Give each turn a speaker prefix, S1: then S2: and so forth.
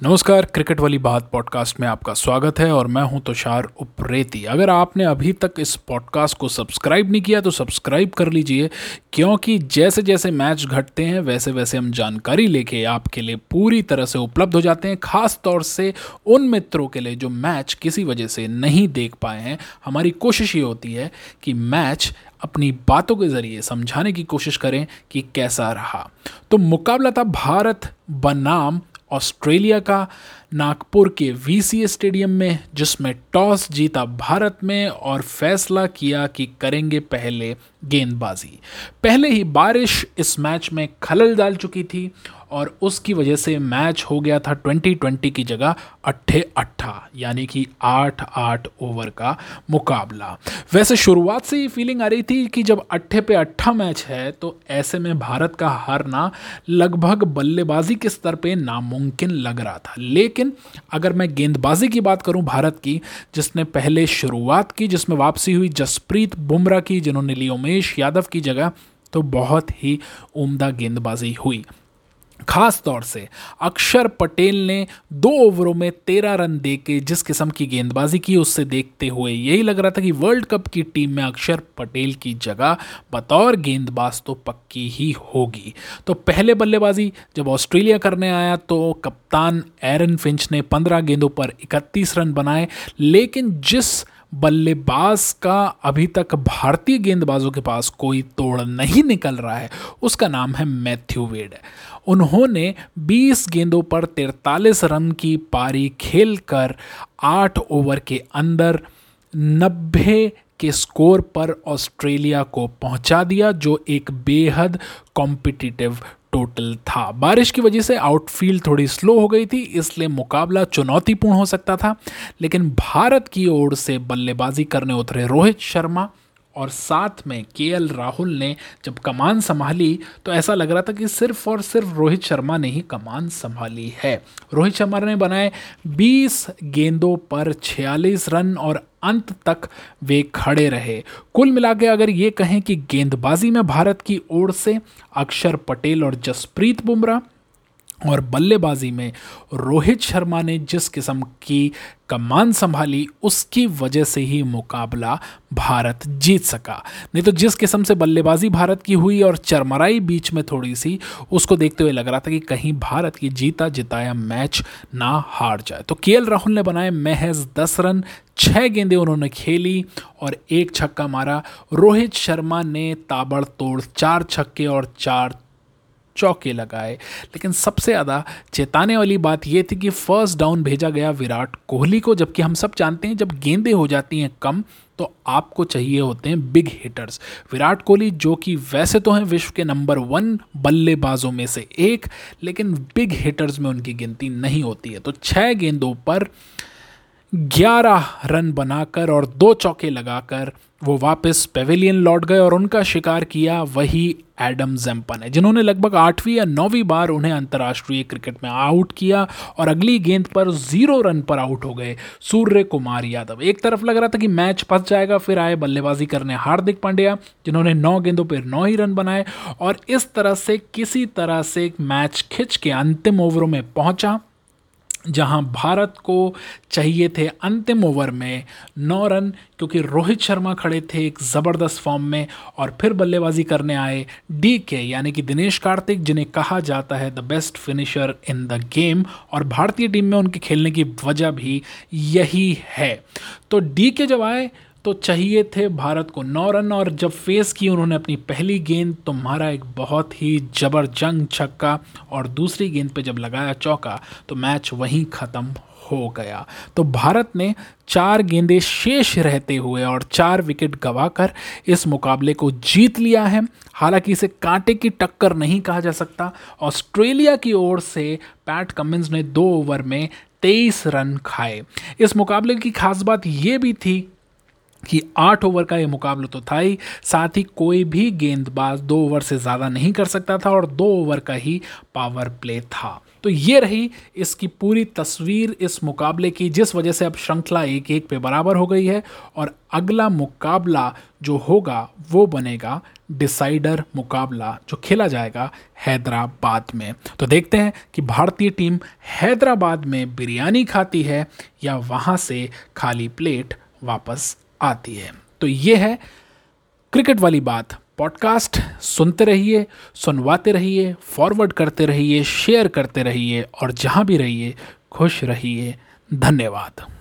S1: नमस्कार, क्रिकेट वाली बात पॉडकास्ट में आपका स्वागत है और मैं हूँ तुषार उप्रेती। अगर आपने अभी तक इस पॉडकास्ट को सब्सक्राइब नहीं किया तो सब्सक्राइब कर लीजिए, क्योंकि जैसे जैसे मैच घटते हैं वैसे वैसे हम जानकारी लेके आपके लिए पूरी तरह से उपलब्ध हो जाते हैं, खास तौर से उन मित्रों के लिए जो मैच किसी वजह से नहीं देख पाए हैं। हमारी कोशिश ये होती है कि मैच अपनी बातों के ज़रिए समझाने की कोशिश करें कि कैसा रहा। तो मुकाबला था भारत बनाम ऑस्ट्रेलिया का नागपुर के वीसी स्टेडियम में, जिसमें टॉस जीता भारत में और फैसला किया कि करेंगे पहले गेंदबाजी। पहले ही बारिश इस मैच में खलल डाल चुकी थी और उसकी वजह से मैच हो गया था 2020 की जगह अट्ठे अट्ठा, यानी कि आठ आठ ओवर का मुकाबला। वैसे शुरुआत से ही फीलिंग आ रही थी कि जब अट्ठे पे अट्ठा मैच है तो ऐसे में भारत का हारना लगभग बल्लेबाजी के स्तर पे नामुमकिन लग रहा था। लेकिन अगर मैं गेंदबाजी की बात करूँ भारत की, जिसने पहले शुरुआत की, जिसमें वापसी हुई जसप्रीत बुमराह की, जिन्होंने ली उमेश यादव की जगह तो बहुत ही उम्दा गेंदबाजी हुई। खास तौर से अक्षर पटेल ने दो ओवरों में तेरह रन दे के जिस किस्म की गेंदबाजी की, उससे देखते हुए यही लग रहा था कि वर्ल्ड कप की टीम में अक्षर पटेल की जगह बतौर गेंदबाज तो पक्की ही होगी। तो पहले बल्लेबाजी जब ऑस्ट्रेलिया करने आया तो कप्तान एरन फिंच ने पंद्रह गेंदों पर इकतीस रन बनाए, लेकिन जिस बल्लेबाज का अभी तक भारतीय गेंदबाजों के पास कोई तोड़ नहीं निकल रहा है। उसका नाम है मैथ्यू वेड। उन्होंने 20 गेंदों पर 43 रन की पारी खेलकर 8 ओवर के अंदर 90 के स्कोर पर ऑस्ट्रेलिया को पहुँचा दिया, जो एक बेहद कॉम्पिटिटिव टोटल था। बारिश की वजह से आउटफील्ड थोड़ी स्लो हो गई थी, इसलिए मुकाबला चुनौतीपूर्ण हो सकता था। लेकिन भारत की ओर से बल्लेबाजी करने उतरे रोहित शर्मा और साथ में के राहुल ने जब कमान संभाली तो ऐसा लग रहा था कि सिर्फ़ और सिर्फ़ रोहित शर्मा ने ही कमान संभाली है। रोहित शर्मा ने बनाए 20 गेंदों पर 46 रन और अंत तक वे खड़े रहे। कुल मिला के अगर ये कहें कि गेंदबाजी में भारत की ओर से अक्षर पटेल और जसप्रीत बुमराह और बल्लेबाजी में रोहित शर्मा ने जिस किस्म की कमान संभाली, उसकी वजह से ही मुकाबला भारत जीत सका। नहीं तो जिस किस्म से बल्लेबाजी भारत की हुई और चरमराई बीच में थोड़ी सी, उसको देखते हुए लग रहा था कि कहीं भारत की जीता जिताया मैच ना हार जाए। तो के राहुल ने बनाए महज दस रन छः गेंदें उन्होंने खेली और एक छक्का मारा। रोहित शर्मा ने ताबड़तोड़ चार छक्के और चार चौके लगाए। लेकिन सबसे ज़्यादा चेताने वाली बात यह थी कि फ़र्स्ट डाउन भेजा गया विराट कोहली को, जबकि हम सब जानते हैं जब गेंदें हो जाती हैं कम तो आपको चाहिए होते हैं बिग हिटर्स विराट कोहली, जो कि वैसे तो हैं विश्व के नंबर वन बल्लेबाजों में से एक, लेकिन बिग हिटर्स में उनकी गिनती नहीं होती है। तो छः गेंदों पर ग्यारह रन बनाकर और दो चौके लगाकर वो वापस पेविलियन लौट गए और उनका शिकार किया वही एडम जेम्पन है जिन्होंने लगभग आठवीं या नौवीं बार उन्हें अंतर्राष्ट्रीय क्रिकेट में आउट किया और अगली गेंद पर ज़ीरो रन पर आउट हो गए सूर्य कुमार यादव। एक तरफ़ लग रहा था कि मैच फंस जाएगा, फिर आए बल्लेबाजी करने हार्दिक पांड्या, जिन्होंने नौ गेंदों पर नौ ही रन बनाए और इस तरह से किसी तरह से मैच खिंच के अंतिम ओवरों में पहुँचा। जहाँ भारत को चाहिए थे अंतिम ओवर में नौ रन, क्योंकि रोहित शर्मा खड़े थे एक ज़बरदस्त फॉर्म में और फिर बल्लेबाजी करने आए डी के यानी कि दिनेश कार्तिक, जिन्हें कहा जाता है the best finisher in the game और भारतीय टीम में उनके खेलने की वजह भी यही है। तो डी के जब आए तो चाहिए थे भारत को नौ रन, और जब फेस की उन्होंने अपनी पहली गेंद तो मारा एक बहुत ही जबरजंग छक्का, और दूसरी गेंद पे जब लगाया चौका तो मैच वहीं ख़त्म हो गया। तो भारत ने चार गेंदें शेष रहते हुए और चार विकेट गंवाकर इस मुकाबले को जीत लिया है। हालाँकि इसे कांटे की टक्कर नहीं कहा जा सकता। ऑस्ट्रेलिया की ओर से पैट कमिंस ने दो ओवर में तेईस रन खाए। इस मुकाबले की खास बात यह भी थी कि आठ ओवर का ये मुकाबला तो था ही। साथ ही कोई भी गेंदबाज दो ओवर से ज़्यादा नहीं कर सकता था और दो ओवर का ही पावर प्ले था। तो ये रही इसकी पूरी तस्वीर इस मुकाबले की, जिस वजह से अब श्रृंखला एक एक पे बराबर हो गई है और अगला मुकाबला जो होगा, वो बनेगा डिसाइडर मुकाबला, जो खेला जाएगा हैदराबाद में। तो देखते हैं कि भारतीय टीम हैदराबाद में बिरयानी खाती है या वहाँ से खाली प्लेट वापस आती है। तो ये है क्रिकेट वाली बात। पॉडकास्ट सुनते रहिए, सुनवाते रहिए, फॉरवर्ड करते रहिए, शेयर करते रहिए और जहाँ भी रहिए, खुश रहिए। धन्यवाद।